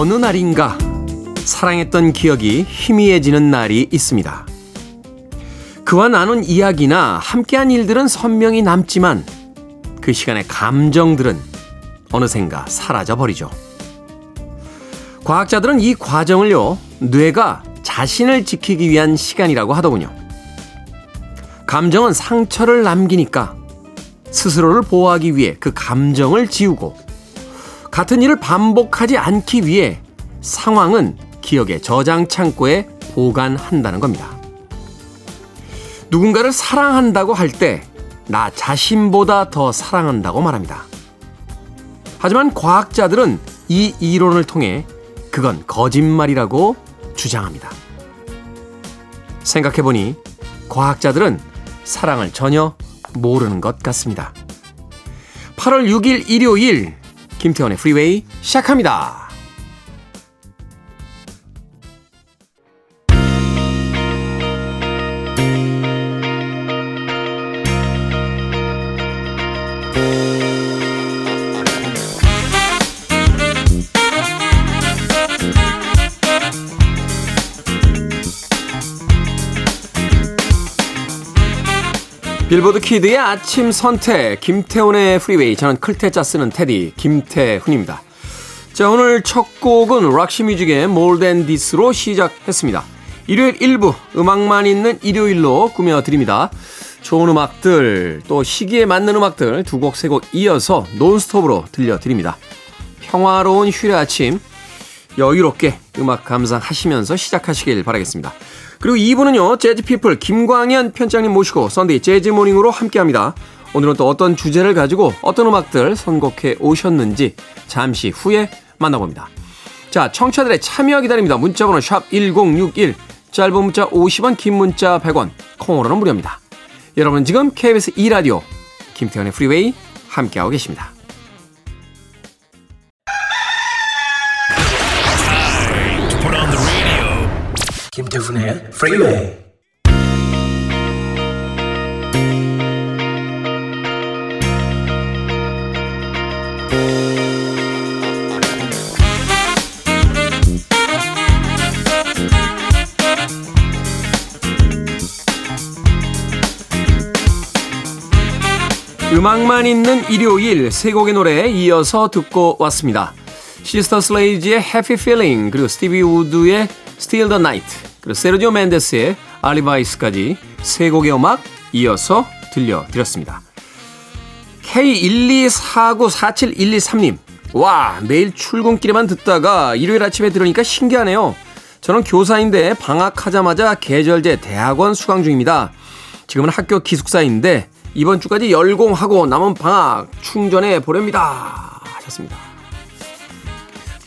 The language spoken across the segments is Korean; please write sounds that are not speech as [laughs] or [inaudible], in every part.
어느 날인가 사랑했던 기억이 희미해지는 날이 있습니다. 그와 나눈 이야기나 함께한 일들은 선명히 남지만 그 시간의 감정들은 어느샌가 사라져 버리죠. 과학자들은 이 과정을요, 뇌가 자신을 지키기 위한 시간이라고 하더군요. 감정은 상처를 남기니까 스스로를 보호하기 위해 그 감정을 지우고 같은 일을 반복하지 않기 위해 상황은 기억의 저장 창고에 보관한다는 겁니다. 누군가를 사랑한다고 할 때 나 자신보다 더 사랑한다고 말합니다. 하지만 과학자들은 이 이론을 통해 그건 거짓말이라고 주장합니다. 생각해보니 과학자들은 사랑을 전혀 모르는 것 같습니다. 8월 6일 일요일 김태원의 프리웨이 시작합니다. 빌보드 kid의 아침 선택 김태훈의 Freeway 저는 클 태 자 쓰는 태디 김태훈입니다. 자 오늘 첫 곡은 Roxy Music의 More Than This로 시작했습니다. 일요일 1부 음악만 있는 일요일로 꾸며드립니다. 좋은 음악들 또 시기에 맞는 음악들 두 곡 세 곡 이어서 논스톱으로 들려드립니다. 평화로운 휴일 아침 여유롭게 음악 감상하시면서 시작하시길 바라겠습니다. 그리고 2부는요, 재즈피플 김광현 편집장님 모시고 Sunday Jazz Morning으로 함께합니다. 오늘은 또 어떤 주제를 가지고 어떤 음악들 선곡해 오셨는지 잠시 후에 만나봅니다. 자, 청취자들의 참여 기다립니다. 문자번호 샵 1061, 짧은 문자 50원, 긴 문자 100원, 콩으로는 무료입니다. 여러분 지금 KBS 2라디오 김태훈의 Freeway 함께하고 계십니다. 김태훈의 프리웨이 음악만 있는 일요일 세 곡의 노래 이어서 듣고 왔습니다. 시스터 슬레지의 Happy Feeling 그리고 스티비 우즈의 Steal the Night 그리고 세르지오 멘데스의 Alibis까지 세 곡의 음악 이어서 들려드렸습니다. K124947123님 와 매일 출근길에만 듣다가 일요일 아침에 들으니까 신기하네요. 저는 교사인데 방학하자마자 계절제 대학원 수강 중입니다. 지금은 학교 기숙사인데 이번 주까지 열공하고 남은 방학 충전해 보렵니다. 하셨습니다.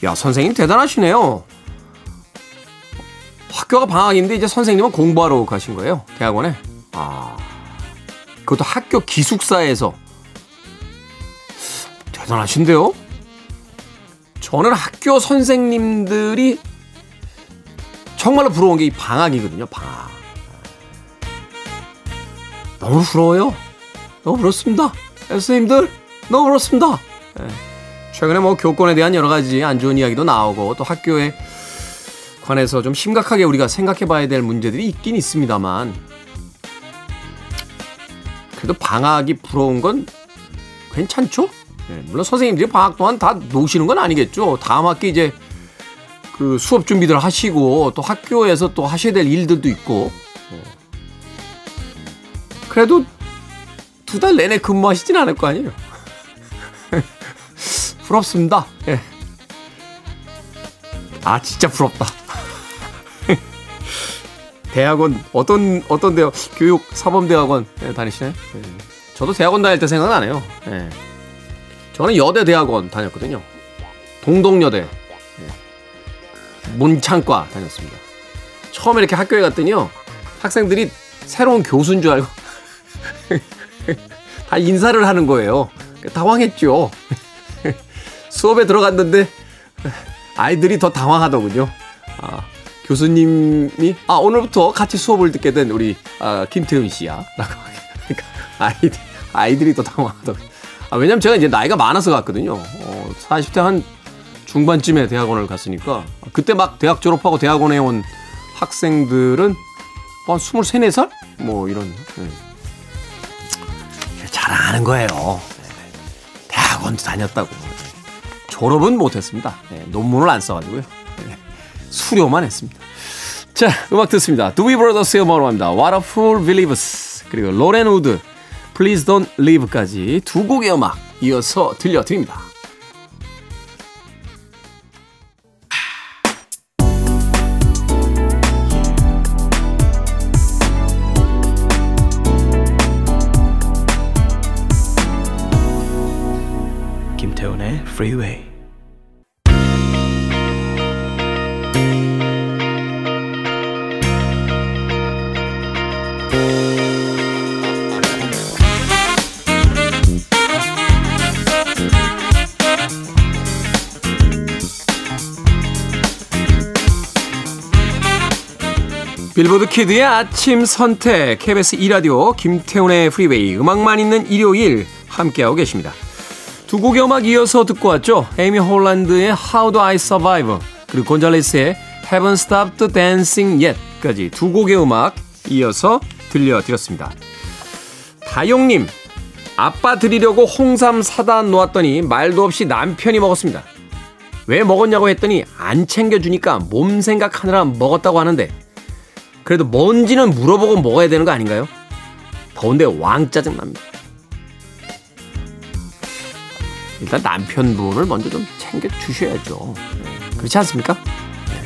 야, 선생님 대단하시네요. 학교가 방학인데 이제 선생님은 공부하러 가신 거예요. 대학원에. 아. 그것도 학교 기숙사에서. 대단하신데요? 저는 학교 선생님들이 정말로 부러운 게 이 방학이거든요. 방학. 너무 부러워요. 너무 부럽습니다. 선생님들 너무 부럽습니다. 네. 최근에 뭐 교권에 대한 여러 가지 안 좋은 이야기도 나오고 또 학교에 관해서 좀 심각하게 우리가 생각해 봐야 될 문제들이 있긴 있습니다만 그래도 방학이 부러운 건 괜찮죠? 네, 물론 선생님들이 방학 동안 다 노시는 건 아니겠죠. 다음 학기 이제 그 수업 준비들 하시고 또 학교에서 또 하셔야 될 일들도 있고 그래도 두 달 내내 근무하시진 않을 거 아니에요. [laughs] 부럽습니다. 예. 아 진짜 부럽다. 대학원 어떤 어떤 대학 교육 사범 대학원 예, 다니시나요? 예. 저도 대학원 다닐 때 생각 나네요. 예. 저는 여대 대학원 다녔거든요. 동덕여대 예. 문창과 다녔습니다. 처음에 이렇게 학교에 갔더니요 학생들이 새로운 교수인 줄 알고 [laughs] 다 인사를 하는 거예요. 당황했죠. [laughs] 수업에 들어갔는데 아이들이 더 당황하더군요. 아, 교수님이 아 오늘부터 같이 수업을 듣게 된 우리 아, 김태훈 씨야. 라고 그러니까 아이들 아이들이 더 당황하더군요. 아, 왜냐면 제가 이제 나이가 많아서 갔거든요. 어, 40대 한 중반쯤에 대학원을 갔으니까 그때 막 대학 졸업하고 대학원에 온 학생들은 한 23, 4살? 뭐 이런 네. 자랑하는 거예요. 네. 대학원도 다녔다고. 졸업은 못했습니다. 네, 논문을 안 써가지고요. 네, 수료만 했습니다. 자, 음악 듣습니다. 두비 브라더스의 음악으로 합니다. What a Fool Believes 그리고 로렌 우드 Please Don't Leave까지 두 곡의 음악 이어서 들려드립니다. 김태훈의 Freeway. 빌보드 kid의 아침 선택 KBS 2라디오 김태훈의 Freeway 음악만 있는 일요일 함께하고 계십니다. 두 곡의 음악 이어서 듣고 왔죠. 에이미 홀란드의 How Do I Survive 그리고 곤잘레스의 Haven't Stopped Dancing Yet까지 두 곡의 음악 이어서 들려드렸습니다. 다용님 아빠 드리려고 홍삼 사다 놓았더니 말도 없이 남편이 먹었습니다. 왜 먹었냐고 했더니 안 챙겨주니까 몸 생각하느라 먹었다고 하는데 그래도 뭔지는 물어보고 먹어야 되는 거 아닌가요? 더운데 왕 짜증납니다. 일단 남편분을 먼저 좀 챙겨 주셔야죠. 네. 그렇지 않습니까? 네.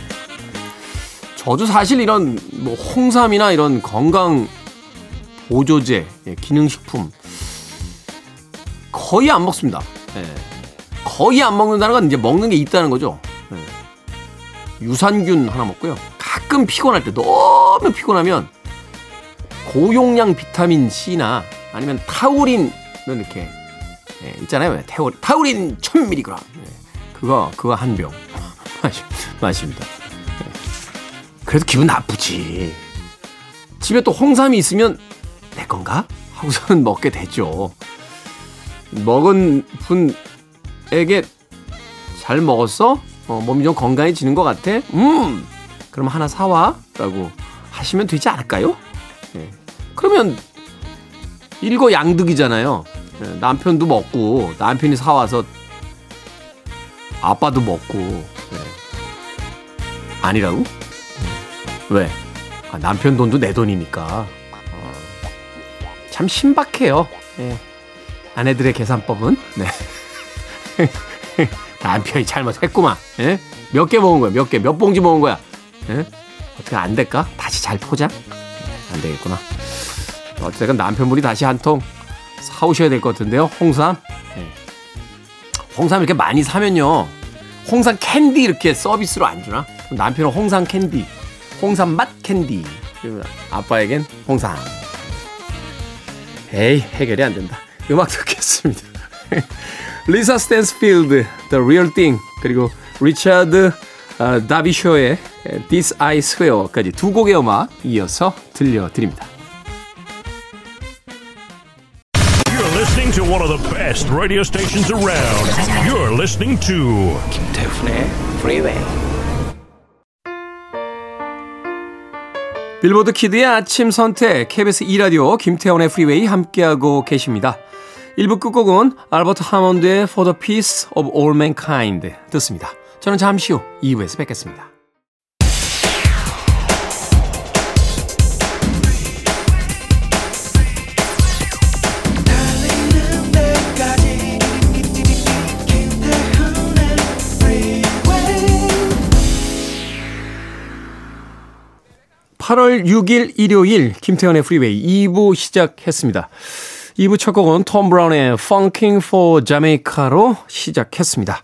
저도 사실 이런 뭐 홍삼이나 이런 건강 보조제, 예, 기능식품 거의 안 먹습니다. 예. 거의 안 먹는다는 건 이제 먹는 게 있다는 거죠. 예. 유산균 하나 먹고요. 가끔 피곤할 때 너무 피곤하면 고용량 비타민 C나 아니면 타우린을 이렇게 예, 있잖아요. 타우, 타우린 1000mg. 예, 그거 그거 한 병 [laughs] 마시, 마십니다. 예. 그래도 기분 나쁘지. 집에 또 홍삼이 있으면 내 건가? 하고서는 먹게 되죠. 먹은 분에게 잘 먹었어? 어, 몸이 좀 건강해지는 것 같아? 음! 그럼 하나 사와? 라고 하시면 되지 않을까요? 예. 그러면 일거 양득이잖아요. 예, 남편도 먹고 남편이 사와서 아빠도 먹고 예. 아니라고? 왜? 아, 남편 돈도 내 돈이니까 어. 참 신박해요. 예. 아내들의 계산법은 네. [laughs] 남편이 잘못했구만. 예? 몇개 먹은 거야? 몇 개? 몇 봉지 먹은 거야? 예? 어떻게 안 될까? 다시 잘 포장? 안 되겠구나. 어쨌든 남편분이 다시 한 통 사오셔야 될 것 같은데요. 홍삼. 예. 홍삼 이렇게 많이 사면요. 홍삼 캔디 이렇게 서비스로 안 주나? 남편은 홍삼 캔디, 홍삼 맛 캔디. 아빠에겐 홍삼. 에이, 해결이 안 된다. 음악 듣겠습니다. [laughs] 리사 스탠스필드, The Real Thing, 그리고 리차드 어, 다비쇼의 This I Swear까지 두 곡의 음악 이어서 들려드립니다. You're listening to one of the best radio stations around. You're listening to 김태훈의 Freeway. 빌보드 kid의 아침 선택 KBS 2라디오 김태훈의 Freeway 함께하고 계십니다. 1부 끝곡은 알버트 하몬드의 For the Peace of All Mankind 듣습니다. 저는 잠시 후 2부에서 뵙겠습니다. 달리는 데까지 김태훈의 Freeway 8월 6일 일요일 김태훈의 Freeway 2부 시작했습니다. 2부 첫 곡은 톰 브라운의 Funkin' for Jamaica로 시작했습니다.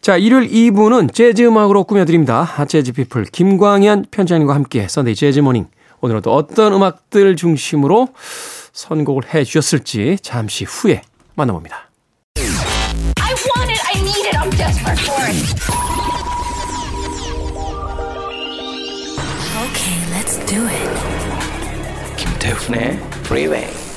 자, 일요일 2부는 재즈 음악으로 꾸며드립니다. 재즈 피플 김광현 편집장님과 함께 Sunday Jazz Morning. 오늘은 또 어떤 음악들 중심으로 선곡을 해 주셨을지 잠시 후에 만나봅니다. I want it. I need it. I'm desperate for it. Okay, let's do it. 김태훈의 Freeway.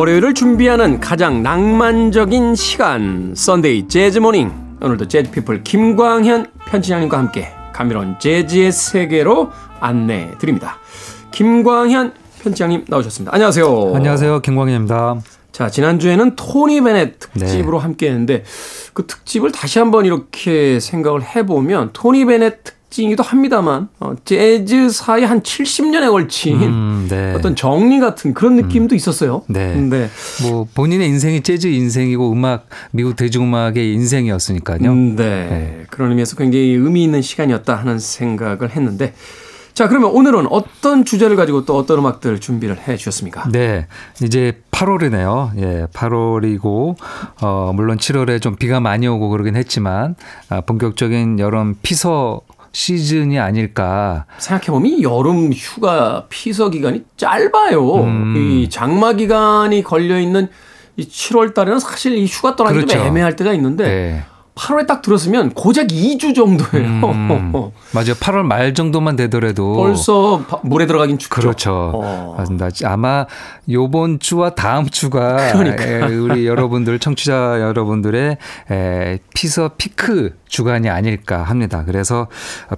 월요일을 준비하는 가장 낭만적인 시간 Sunday Jazz Morning 오늘도 재즈 피플 김광현 편집장님과 함께 감미로운 재즈의 세계로 안내해 드립니다. 김광현 편집장님 나오셨습니다. 안녕하세요. 안녕하세요. 김광현입니다. 자, 지난주에는 토니 베넷 특집으로 네. 함께 했는데 그 특집을 다시 한번 이렇게 생각을 해보면 토니 베넷 특집이기도 합니다만 어, 재즈사의 한 70년에 걸친 음, 네. 어떤 정리 같은 그런 느낌도 있었어요. 네. 네. 뭐 본인의 인생이 재즈 인생이고 음악 미국 대중음악의 인생이었으니까요. 음, 네. 그런 의미에서 굉장히 의미 있는 시간이었다 하는 생각을 했는데 자, 그러면 오늘은 어떤 주제를 가지고 또 어떤 음악들 준비를 해 주셨습니까? 네. 이제 8월이네요. 예, 8월이고 어 물론 7월에 좀 비가 많이 오고 그러긴 했지만 아, 본격적인 여름 피서 시즌이 아닐까. 생각해보면 여름 휴가 피서 기간이 짧아요. 음. 이 장마 기간이 걸려있는 이 7월 달에는 사실 이 휴가 떠나기 좀 그렇죠. 애매할 때가 있는데 네. 8월에 딱 들었으면 고작 2주 정도예요. 음, [laughs] 맞아요. 8월 말 정도만 되더라도 벌써 바- 물에 들어가긴 춥죠. 그렇죠. 어. 맞습니다. 아마 요번 주와 다음 주가 그러니까. 에, 우리 [laughs] 여러분들 청취자 여러분들의 에, 피서 피크 주간이 아닐까 합니다. 그래서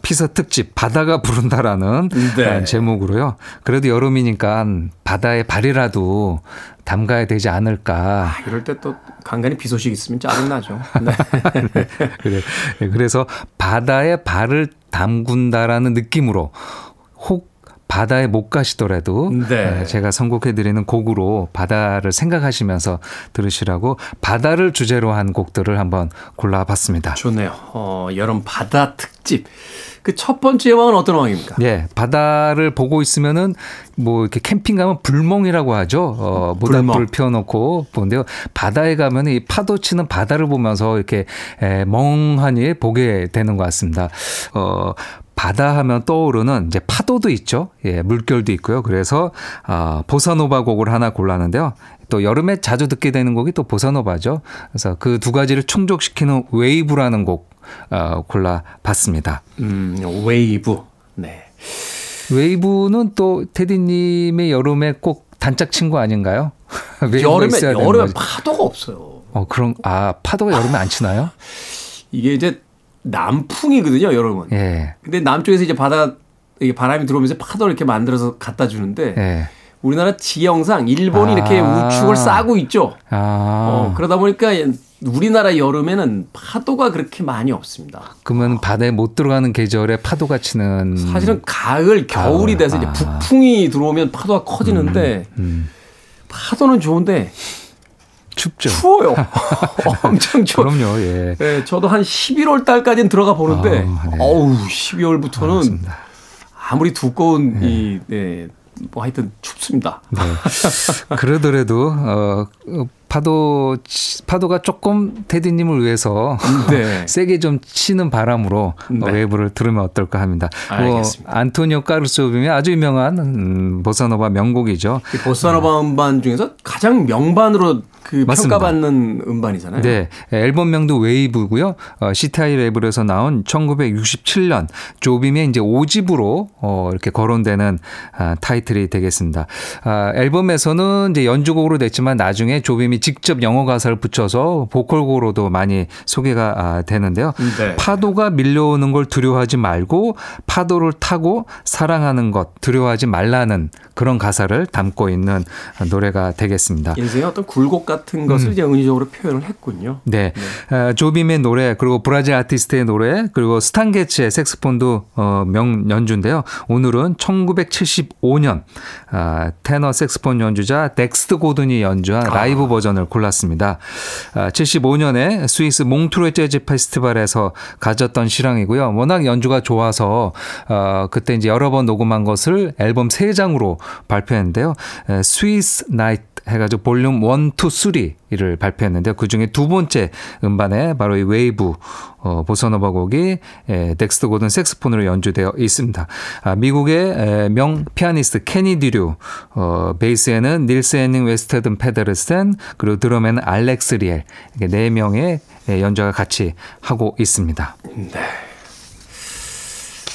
피서 특집 바다가 부른다라는 네. 에, 제목으로요. 그래도 여름이니까 바다에 발이라도 담가야 되지 않을까. 아, 이럴 때 또 간간히 비 소식 있으면 짜증나죠. [laughs] 네. 그래. 네, 그래서 바다에 발을 담근다라는 느낌으로 혹 바다에 못 가시더라도 네. 에, 제가 선곡해 드리는 곡으로 바다를 생각하시면서 들으시라고 바다를 주제로 한 곡들을 한번 골라봤습니다. 좋네요. 어, 여름 바다 특집. 그 첫 번째 음악은 어떤 음악입니까? 예, 바다를 보고 있으면은 뭐 이렇게 캠핑 가면 불멍이라고 하죠. 어, 불멍. 모닥불을 피워놓고 보는데요. 바다에 가면 이 파도 치는 바다를 보면서 이렇게 에, 멍하니 보게 되는 것 같습니다. 어, 바다 하면 떠오르는 이제 파도도 있죠. 예, 물결도 있고요. 그래서 아, 보사노바 곡을 하나 골랐는데요. 또 여름에 자주 듣게 되는 곡이 또 보사노바죠. 그래서 그 두 가지를 충족시키는 Wave라는 곡 어, 골라봤습니다. 음, 웨이브. 네. Wave는 또 테디님의 여름에 꼭 단짝 친구 아닌가요? [laughs] 여름에 여름에. 파도가 없어요. 어 그런 아 파도가 여름에 안 치나요? 이게 이제 남풍이거든요, 여름은. 예. 근데 남쪽에서 이제 바다 이게 바람이 들어오면서 파도를 이렇게 만들어서 갖다 주는데 예. 우리나라 지형상 일본이 아. 이렇게 우측을 싸고 있죠. 아 어, 그러다 보니까 우리나라 여름에는 파도가 그렇게 많이 없습니다. 그러면 바다에 못 들어가는 계절에 파도가 치는 사실은 가을, 겨울이 돼서 이제 아. 북풍이 들어오면 파도가 커지는데 음. 파도는 좋은데 춥죠. 추워요. [laughs] [laughs] 엄청 추워. 그럼요. 예. 네, 저도 한 11월 달까지는 들어가 보는데, 아, 네. 어우, 12월부터는 맞습니다. 아무리 두꺼운 이, 네, 뭐 하여튼 춥습니다. 네. 그러더라도 어 어, 파도 치- 파도가 조금 테디님을 위해서 네. [laughs] 세게 좀 치는 바람으로 네. 어, Wave를 들으면 어떨까 합니다. 알겠습니다. 뭐 안토니오 카를로스 조빔의 아주 유명한 음, 보사노바 명곡이죠. 이 보사노바 음반 중에서 가장 명반으로 그 맞습니다. 평가받는 음반이잖아요. 네, 앨범명도 Wave고요. 어, CTI 레이블에서 나온 1967년 조빔의 이제 5집으로 어, 이렇게 거론되는 아, 타이틀이 되겠습니다. 아, 앨범에서는 이제 연주곡으로 냈지만 나중에 조빔이 직접 영어 가사를 붙여서 보컬곡으로도 많이 소개가 아, 되는데요. 네. 파도가 밀려오는 걸 두려워하지 말고 파도를 타고 사랑하는 것 두려워하지 말라는 그런 가사를 담고 있는 노래가 되겠습니다. 인생의 어떤 굴곡 같은 것을 음. 이제 은유적으로 표현을 했군요. 네. 어, 조빔의 노래 그리고 브라질 아티스트의 노래 그리고 스탄 게츠의 색소폰도 어, 명 연주인데요. 오늘은 1975년 아, 테너 색소폰 연주자 덱스터 고든이 연주한 라이브 버전 을 골랐습니다. 아, 75년에 스위스 몽트뢰의 재즈 페스티벌에서 가졌던 실황이고요. 워낙 연주가 좋아서 어, 그때 이제 여러 번 녹음한 것을 앨범 3장으로 발표했는데요. 에, Swiss Night 해가지고 볼륨 1, 2, 3 를 발표했는데요. 그 중에 두 번째 음반에 바로 이 웨이브 어, 보사노바 곡이 에, 덱스터 고든 색소폰으로 연주되어 있습니다. 아, 미국의 에, 명 피아니스트 케니 드류, 어, 베이스에는 닐스 헤닝 외르스테드 페데르센, 그리고 드럼에는 알렉스 리엘 이렇게 네 명의 에, 연주가 같이 하고 있습니다.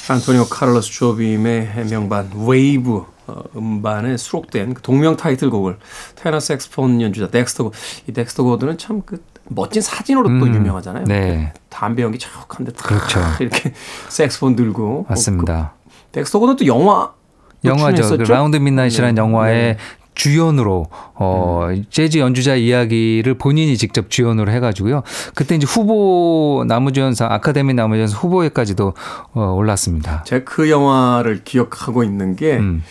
안토니오 카를로스 조빔의 명반 웨이브 어, 음반에 수록된 그 동명 타이틀곡을 테너 색소폰 연주자 덱스터 고- 이 덱스터 고든은 참 그 멋진 사진으로 또 음, 유명하잖아요. 네. 담배 연기 자욱한데 탁 그렇죠. [laughs] 이렇게 색소폰 들고 맞습니다. 어, 그 덱스터 고든은 또 영화 영화죠. 그? Round Midnight이라는 네. 영화의 네. 주연으로 어 재즈 연주자 이야기를 본인이 직접 주연으로 해가지고요. 그때 이제 후보 남우주연상 아카데미 남우주연상 후보에까지도 어, 올랐습니다. 제가 그 영화를 기억하고 있는 게 음.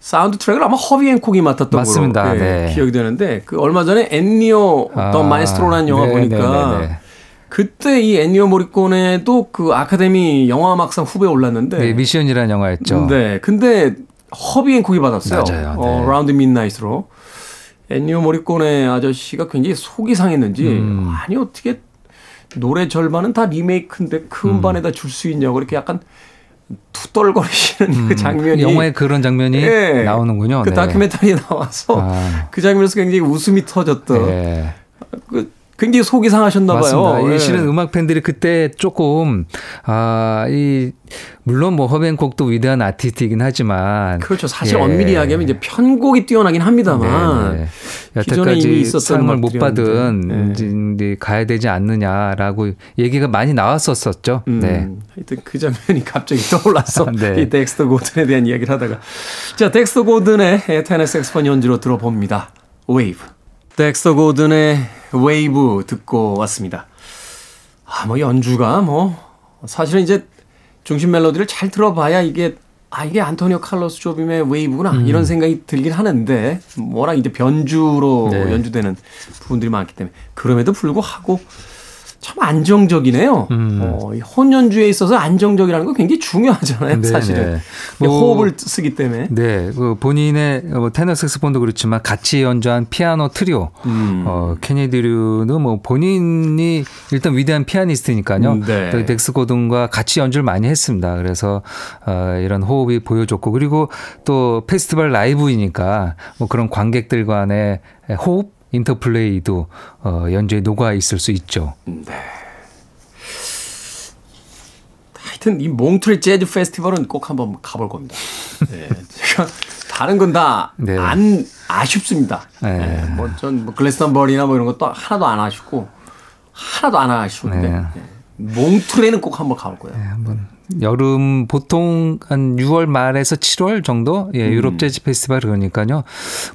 사운드 트랙을 아마 허비 행콕이 맡았던 맞습니다. 걸로 예, 네. 기억이 되는데 그 얼마 전에 Ennio The Maestro라는 영화 네, 보니까 네, 네, 네. 그때 이 엔니오 모리코네도 그 아카데미 영화음악상 후보에 올랐는데 네, 미션이라는 영화였죠. 네. 근데 허비 행콕이 받았어요. 맞아요. 어, 네. Round Midnight으로. 엔니오 모리코네 아저씨가 굉장히 속이 상했는지 음. 아니 어떻게 노래 절반은 다 리메이크인데 그 음반에다 줄 수 있냐고 이렇게 약간 투덜거리시는 그 장면이 음. 영화에 그런 장면이 예. 나오는군요. 그 네. 다큐멘터리에 나와서 아. 그 장면에서 굉장히 웃음이 터졌던 네. 그 굉장히 속이 상하셨나 봐요. 예. 이 실은 음악 팬들이 그때 조금 아이 물론 뭐 허벤콕도 위대한 아티스트이긴 하지만 그렇죠. 사실 예. 엄밀히 이야기하면 이제 편곡이 뛰어나긴 합니다만 네, 네. 여태까지 상을 못 받은. 네. 이제 가야 되지 않느냐라고 얘기가 많이 나왔었었죠. 음, 네. 하여튼 그 장면이 갑자기 떠올랐어. [laughs] 네. 이 덱스터 고든에 대한 이야기를 하다가. 자, 덱스터 고든의 테너 색소폰 연주로 들어봅니다. 웨이브. 덱스터 고든의 웨이브 듣고 왔습니다. 아, 뭐 연주가 뭐 사실은 이제 중심 멜로디를 잘 들어봐야 이게 아 이게 안토니오 칼로스 조빔의 웨이브구나 이런 생각이 들긴 하는데 워낙 이제 변주로 네. 연주되는 부분들이 많기 때문에 그럼에도 불구하고 참 안정적이네요. 음. 어, 이 혼연주에 있어서 안정적이라는 건 굉장히 중요하잖아요, 네, 사실은. 네. 뭐- 호흡을 쓰기 때문에. 네, 그 본인의 뭐 테너 색스폰도 그렇지만 같이 연주한 피아노 트리오, 음. 어, 케네디 류는 뭐 본인이 일단 위대한 피아니스트니까요. 음, 네. 또 덱스터 고든과 같이 연주를 많이 했습니다. 그래서 어, 이런 호흡이 보여줬고 그리고 또 페스티벌 라이브이니까 뭐 그런 관객들 간의 호흡 interplay도 어, 연주에 녹아 있을 수 있죠. 하여튼 이 몽트뢰 재즈 페스티벌은 꼭 한번 가볼 겁니다. [laughs] 네. 제가 다른 건 다 안 네. 아쉽습니다. 네. 네. 뭐 전 뭐 글래스턴버리나 뭐 이런 것도 하나도 안 아쉽고 하나도 안 아쉬운데 네. 네. 몽트레는 꼭 한번 가볼 거예요. 한번 여름 보통 한 6월 말에서 7월 정도 예, 유럽 재즈 페스티벌 그러니까요.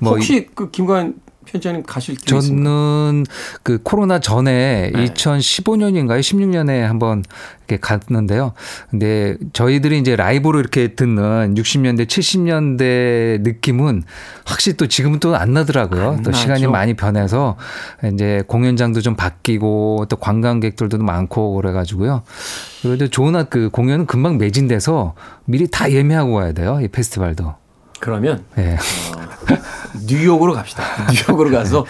뭐 음. 혹시 그 김관 편집장님 가실 길 있습니까? 저는 그 코로나 전에 네. 2015년인가요? 16년에 한번 이렇게 갔는데요. 근데 저희들이 이제 라이브로 이렇게 듣는 60년대, 70년대 느낌은 확실히 또 지금은 또 안 나더라고요. 안또 시간이 나죠. 많이 변해서 이제 공연장도 좀 바뀌고 또 관광객들도 많고 그래가지고요. 그래도 좋은 아- 그 공연은 금방 매진돼서 미리 다 예매하고 와야 돼요. 이 페스티벌도. 그러면 예. 뉴욕으로 갑시다. [laughs] 뉴욕으로 가서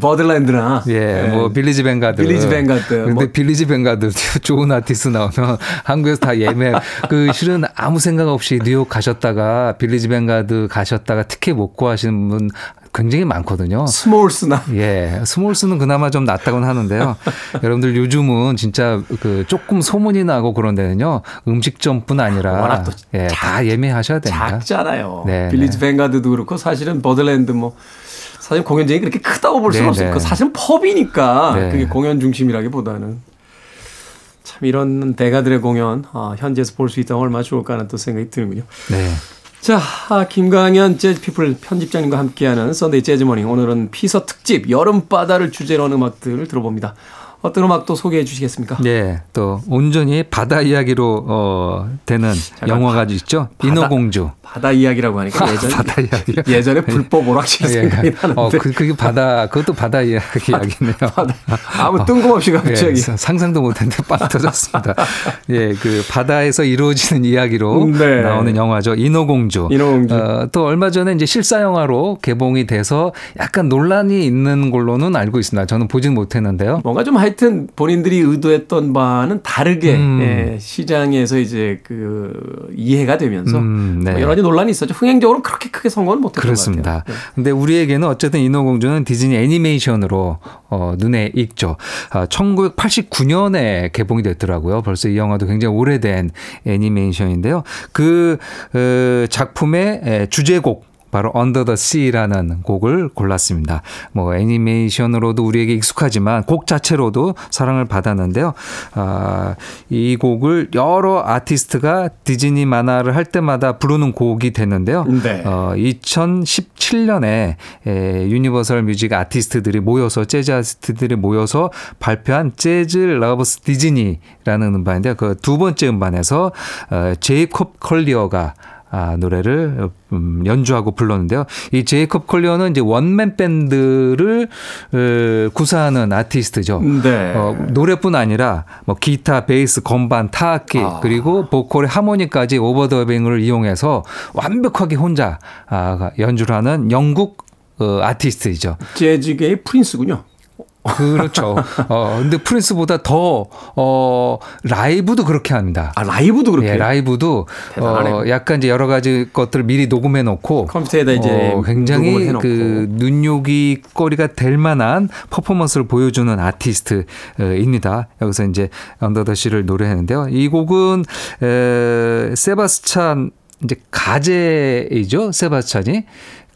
버드랜드나 예, 뭐 빌리지 뱅가드. 빌리지 뱅가드, 근데 뭐- 빌리지 뱅가드 [laughs] 좋은 아티스트 나오면 한국에서 다 예매. 그 실은 아무 생각 없이 뉴욕 가셨다가 빌리지 뱅가드 가셨다가 티켓 못 구하시는 분 굉장히 많거든요. 스몰스나 예, 스몰스는 그나마 좀 낫다고는 하는데요. [laughs] 여러분들 요즘은 진짜 그 조금 소문이 나고 그런 데는요. 음식점뿐 아니라 워낙 또 예, 작- 다 예매하셔야 됩니다. 작잖아요. 네, 빌리지 네. 뱅가드도 그렇고 사실은 버드랜드 뭐 사실 공연장이 그렇게 크다고 볼 수는 네, 없어요. 네. 그 사실은 펍이니까 네. 그게 공연 중심이라기보다는 참 이런 대가들의 공연 아, 현지에서 볼 수 있다면 얼마나 좋을까 하는 또 생각이 드는군요. 네. 자, 아, 김광현 재즈피플 편집장님과 함께하는 Sunday Jazz Morning. 오늘은 피서 특집 여름바다를 주제로 한 음악들을 들어봅니다. 어떤 음악도 소개해 주시겠습니까? 네, 또 온전히 바다 이야기로 어, 되는 영화가 있죠. 바다- 인어공주. 바다 이야기라고 하니까 [laughs] 예전 바다 이야기요? 예전에 불법 오락실 생각이 나는데 어, 그, 그게 바다, 그것도 바다 이야기, 이야기네요. 아무 뜬금없이 갑자기 예, 사- 상상도 못했는데 [laughs] 빵 터졌습니다. 예, 그 바다에서 이루어지는 이야기로 네. 나오는 영화죠. 인어공주. 인어공주. 어, 또 얼마 전에 이제 실사 영화로 개봉이 돼서 약간 논란이 있는 걸로는 알고 있습니다. 저는 보진 못했는데요. 뭔가 좀 하여튼 본인들이 의도했던 바는 다르게 음. 예, 시장에서 이제 그 이해가 되면서 음, 네. 뭐 여러 가지 논란이 있었죠. 흥행적으로 그렇게 크게 성공은 못했던 그렇습니다. 것 같아요. 네. 근데 우리에게는 어쨌든 인어공주는 디즈니 애니메이션으로 어, 눈에 익죠. 아, 1989년에 개봉이 됐더라고요. 벌써 이 영화도 굉장히 오래된 애니메이션인데요. 그 어, 작품의 에, 주제곡 바로 Under the Sea라는 곡을 골랐습니다. 뭐 애니메이션으로도 우리에게 익숙하지만 곡 자체로도 사랑을 받았는데요. 아, 이 곡을 여러 아티스트가 디즈니 만화를 할 때마다 부르는 곡이 됐는데요. 네. 어, 2017년에 에, 유니버설 뮤직 아티스트들이 모여서 재즈 아티스트들이 모여서 발표한 Jazz Loves Disney라는 음반인데요. 그 두 번째 음반에서 어, 제이콥 컬리어가 아, 노래를 음, 연주하고 불렀는데요. 이 제이콥 컬리어는 이제 one man band를 어, 구사하는 아티스트죠. 네. 어, 노래뿐 아니라 뭐 기타, 베이스, 건반, 타악기 아. 그리고 보컬의 하모니까지 overdubbing을 이용해서 완벽하게 혼자 아, 연주를 하는 영국 어, 아티스트이죠. 재즈계의 프린스군요. 그렇죠. 어, 근데 프린스보다 더, 어, 라이브도 그렇게 합니다. 아 라이브도 그렇게 예, 라이브도 대단하네요. 어, 약간 이제 여러 가지 것들을 미리 녹음해 놓고 컴퓨터에다 이제 어, 녹음을 굉장히 해놓고. 그 눈요기 거리가 될 만한 퍼포먼스를 보여주는 아티스트입니다. 여기서 이제 언더더시를 노래했는데요. 이 곡은 에, 세바스찬 이제 가제이죠. 세바스찬이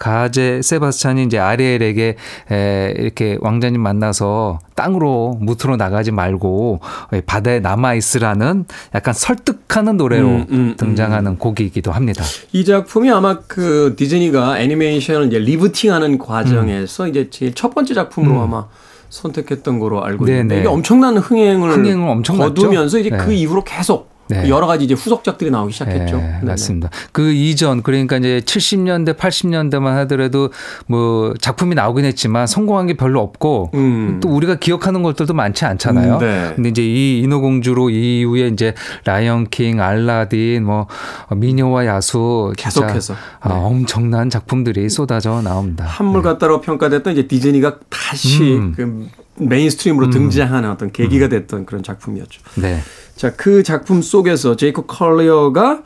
가제 세바스찬이 이제 아리엘에게 에, 이렇게 왕자님 만나서 땅으로 무트로 나가지 말고 바다에 남아 있으라는 약간 설득하는 노래로 음, 음, 음. 등장하는 곡이기도 합니다. 이 작품이 아마 그 디즈니가 애니메이션을 이제 리부팅하는 과정에서 이제 제일 첫 번째 작품으로 아마 선택했던 거로 알고 있는데 음. 이게 엄청난 흥행을, 흥행을 엄청났죠. 거두면서 이제 네. 그 이후로 계속 네. 여러 가지 이제 후속작들이 나오기 시작했죠. 네, 네네. 맞습니다. 그 이전 그러니까 이제 70년대 80년대만 하더라도 뭐 작품이 나오긴 했지만 성공한 게 별로 없고 음. 또 우리가 기억하는 것들도 많지 않잖아요. 음, 네. 근데 이제 이 인어공주로 이후에 이제 라이언 킹, 알라딘, 뭐 미녀와 야수 계속해서. 아, 네. 엄청난 작품들이 쏟아져 나옵니다. 한물갔다로 평가됐던 이제 디즈니가 다시 음. 그 mainstream으로 등장하는 어떤 계기가 됐던 그런 작품이었죠. 네. 자, 그 작품 속에서 제이콥 컬리어가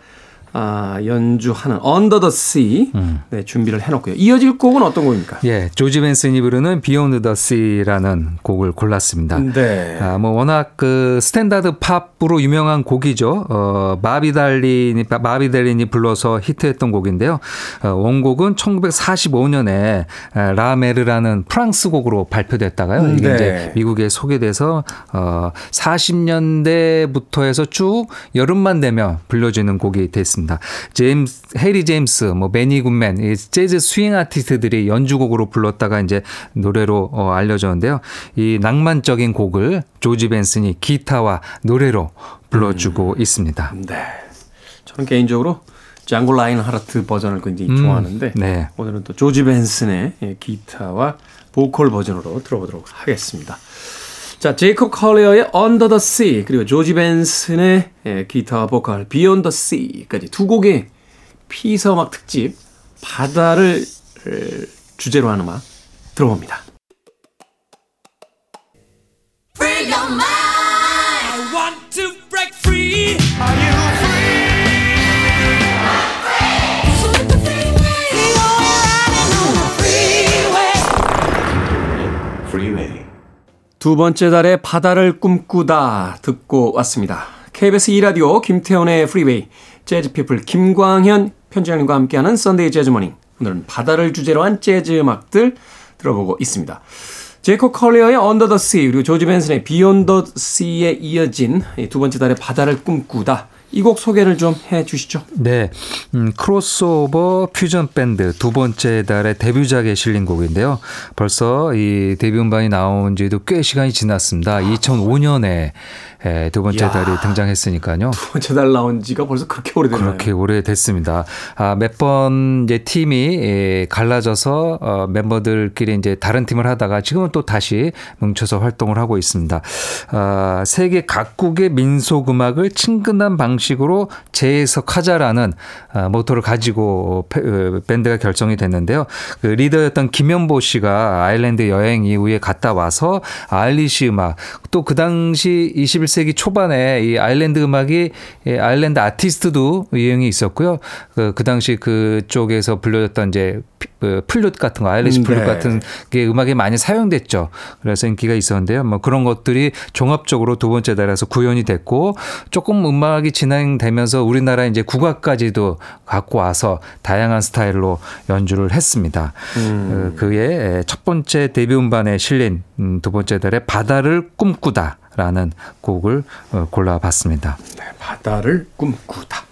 아, 연주하는 Under the Sea 음. 네, 준비를 해 놓고요. 이어질 곡은 어떤 곡입니까? 예, 조지 벤슨이 부르는 Beyond the Sea라는 곡을 골랐습니다. 네. 아, 뭐 워낙 그 standard pop으로 유명한 곡이죠. 어, 바비 다린이 바비 다린이 불러서 히트했던 곡인데요. 어, 원곡은 1945년에 La Mer라는 프랑스 곡으로 발표됐다가요. 이게 네. 이제 미국에 소개돼서 어, 40년대부터 해서 쭉 여름만 되면 불려지는 곡이 됐습니다. 제임스 해리 제임스, 뭐 베니 굿맨, 이 재즈 스윙 아티스트들이 연주곡으로 불렀다가 이제 노래로 어, 알려졌는데요. 이 낭만적인 곡을 조지 벤슨이 기타와 노래로 불러주고 음. 있습니다. 네. 저는 개인적으로 장고 라인하르트 버전을 굉장히 음, 좋아하는데 네. 오늘은 또 조지 벤슨의 예, 기타와 보컬 버전으로 들어보도록 하겠습니다. 자, 제이콥 컬리어의 Under the Sea 그리고 조지 벤슨의 예, 기타와 보컬 Beyond the Sea까지 두 곡의 피서 음악 특집 바다를 에, 주제로 한 음악 들어봅니다. Free your mind. 두 번째 달의 바다를 꿈꾸다 듣고 왔습니다. KBS 2라디오 김태훈의 프리웨이 재즈피플 김광현 편집장님과 함께하는 Sunday Jazz Morning 오늘은 바다를 주제로 한 재즈 음악들 들어보고 있습니다. 제이콥 컬리어의 Under the Sea 그리고 조지 벤슨의 Beyond the Sea에 이어진 이 두 번째 달의 바다를 꿈꾸다 이 곡 소개를 좀 해 주시죠. 네, 음, 크로스오버 퓨전 밴드 두 번째 달의 데뷔작에 실린 곡인데요. 벌써 이 데뷔 음반이 나온 지도 꽤 시간이 지났습니다. 2005년에 예, 두 번째 이야. 달이 등장했으니까요. 두 번째 달 나온 지가 벌써 그렇게 오래됐나요? 그렇게 오래됐습니다. 아, 몇 번 이제 팀이 예, 갈라져서 어, 멤버들끼리 이제 다른 팀을 하다가 지금은 또 다시 뭉쳐서 활동을 하고 있습니다. 아, 세계 각국의 민속 음악을 친근한 방식으로 재해석하자라는 아, 모토를 가지고 페- 어, 밴드가 결성이 됐는데요. 그 리더였던 김현보 씨가 아일랜드 여행 이후에 갔다 와서 Irish 음악 또 그 당시 21 세기 초반에 이 아일랜드 음악이 예, 아일랜드 아티스트도 유행이 있었고요. 그, 그 당시 그쪽에서 불려졌던 이제 피- 그 플룻 같은 거, Irish 음, 플룻 네. 같은 게 음악에 많이 사용됐죠. 그래서 인기가 있었는데요. 뭐 그런 것들이 종합적으로 두 번째 달에서 구현이 됐고 조금 음악이 진행되면서 우리나라 이제 국악까지도 갖고 와서 다양한 스타일로 연주를 했습니다. 어, 그의 첫 번째 데뷔 음반에 실린 음, 두 번째 달의 바다를 꿈꾸다 라는 곡을 어, 골라봤습니다. 바다를 꿈꾸다.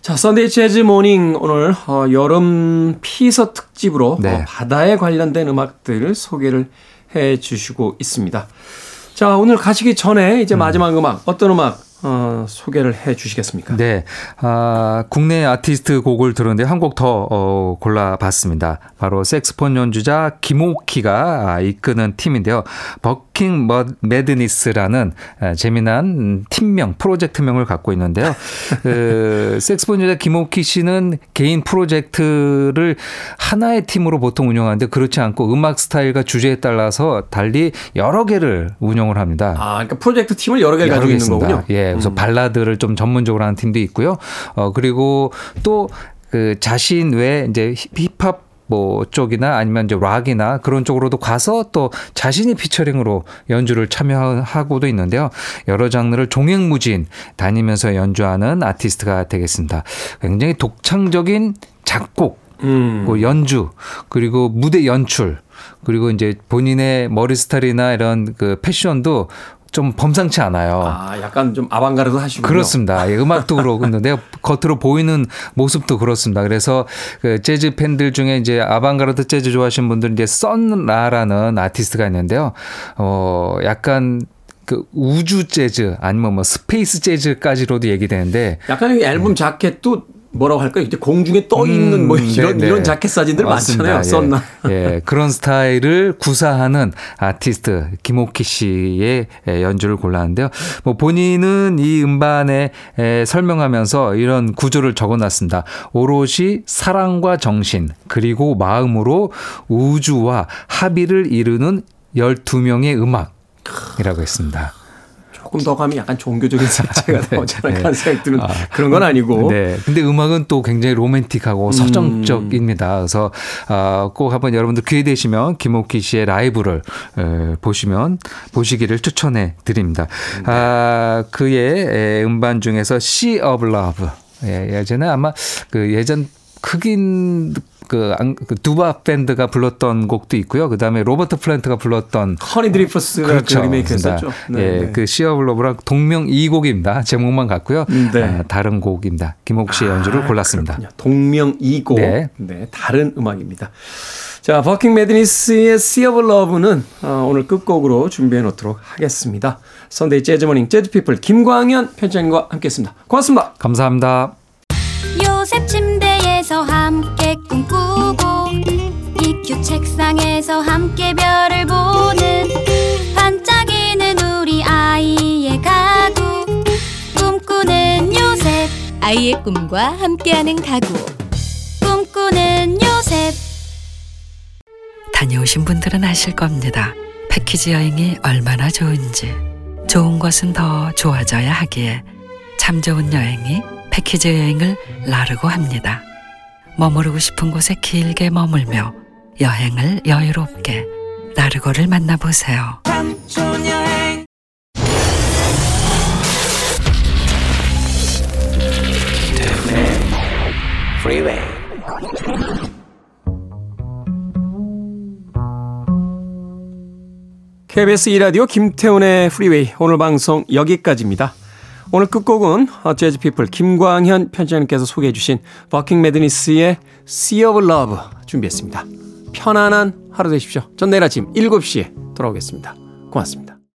자, Sunday Jazz Morning 오늘 어, 여름 피서 특집으로 네. 어, 바다에 관련된 음악들을 소개를 해 주시고 있습니다. 자, 오늘 가시기 전에 이제 마지막 음악 어떤 음악 어, 소개를 해 주시겠습니까? 네, 아, 국내 아티스트 곡을 들었는데 한 곡 더 어, 골라봤습니다. 바로 색스폰 연주자 아, 이끄는 팀인데요. Fucking M- Madness라는 아, 재미난 음, 팀명, 프로젝트명을 갖고 있는데요. [laughs] 그, 색스폰 연주자 김오키 씨는 개인 프로젝트를 하나의 팀으로 보통 운영하는데 그렇지 않고 음악 스타일과 주제에 따라서 달리 여러 개를 운영을 합니다. 아, 그러니까 프로젝트 팀을 여러 여러 가지고 개 있는. 거군요. 예, 그래서 발라드를 좀 전문적으로 하는 팀도 있고요. 어 그리고 또 그 자신 외 이제 힙- 힙합 뭐 쪽이나 아니면 이제 락이나 그런 쪽으로도 가서 또 자신이 피처링으로 연주를 참여하고도 있는데요. 여러 장르를 종횡무진 다니면서 연주하는 아티스트가 되겠습니다. 굉장히 독창적인 작곡 음. 뭐 연주 그리고 무대 연출 그리고 이제 본인의 머리 스타일이나 이런 그 패션도 좀 범상치 않아요. 아, 약간 좀 아방가르드 하시군요. 그렇습니다. 예, 음악도 그렇는데 겉으로 보이는 모습도 그렇습니다. 그래서 그 재즈 팬들 중에 이제 아방가르드 재즈 좋아하시는 분들 이제 썬라라는 아티스트가 있는데요. 어 약간 그 우주 재즈 아니면 뭐 space jazz까지로도 얘기되는데 약간 이 앨범 자켓도 뭐라고 할까요? 이제 공중에 떠 있는 뭐 음, 이런 네, 네. 이런 자켓 사진들 많잖아요. 맞습니다. 썬라. 예, 예, 그런 스타일을 구사하는 아티스트 김오키 씨의 예, 연주를 골랐는데요. 뭐 본인은 이 음반에 에, 설명하면서 이런 구조를 적어놨습니다. 오롯이 사랑과 정신 그리고 마음으로 우주와 합의를 이루는 12명의 음악이라고 했습니다. 조금 더 가면 약간 종교적인 색채가 나오지 않을까 하는 생각이 드는 아, 그런 건 아니고. 네. 근데 음악은 또 굉장히 로맨틱하고 서정적입니다. 그래서 아, 꼭 한번 여러분들 기회 되시면 김옥기 씨의 라이브를 에, 보시면 보시기를 추천해 드립니다. 아, 그의 에, 음반 중에서 Sea of Love. 예, 예전에 아마 그 예전 흑인 그, 안- 그 doo-wop 밴드가 불렀던 곡도 있고요. 그다음에 로버트 플랜트가 불렀던 허니 드리퍼스가 그 리메이크 했었죠. 그렇습니다. 예, 그 Sea of Love랑 동명이곡입니다. 제목만 같고요. 네. 아, 다른 곡입니다. 김오키 씨의 연주를 골랐습니다. 그렇군요. 동명이고 네. 네. 다른 음악입니다. 자, Fucking Madness의 of Love는 어, 오늘 끝곡으로 준비해 놓도록 하겠습니다. Sunday Jazz Morning 재즈 피플 김광현 편집장님과 함께했습니다. 고맙습니다. 감사합니다. 요셉 침대에서 함께 꿈꾸고 EQ 책상에서 함께 별을 보는 반짝이는 우리 아이의 가구 꿈꾸는 요셉 아이의 꿈과 함께하는 가구. 꿈꾸는 요셉 다녀오신 분들은 아실 겁니다. 패키지 여행이 얼마나 좋은지. 좋은 것은 더 좋아져야 하기에 참 좋은 여행이 패키지 여행을 나르고 합니다. 머무르고 싶은 곳에 길게 머물며 여행을 여유롭게 나르고를 만나보세요. KBS 2라디오 김태훈의 프리웨이 오늘 방송 여기까지입니다. 오늘 끝곡은 재즈 피플 김광현 편집장님께서 소개해 주신 버킹 매드니스의 Sea of Love 준비했습니다. 편안한 하루 되십시오. 전 내일 아침 7시에 돌아오겠습니다. 고맙습니다.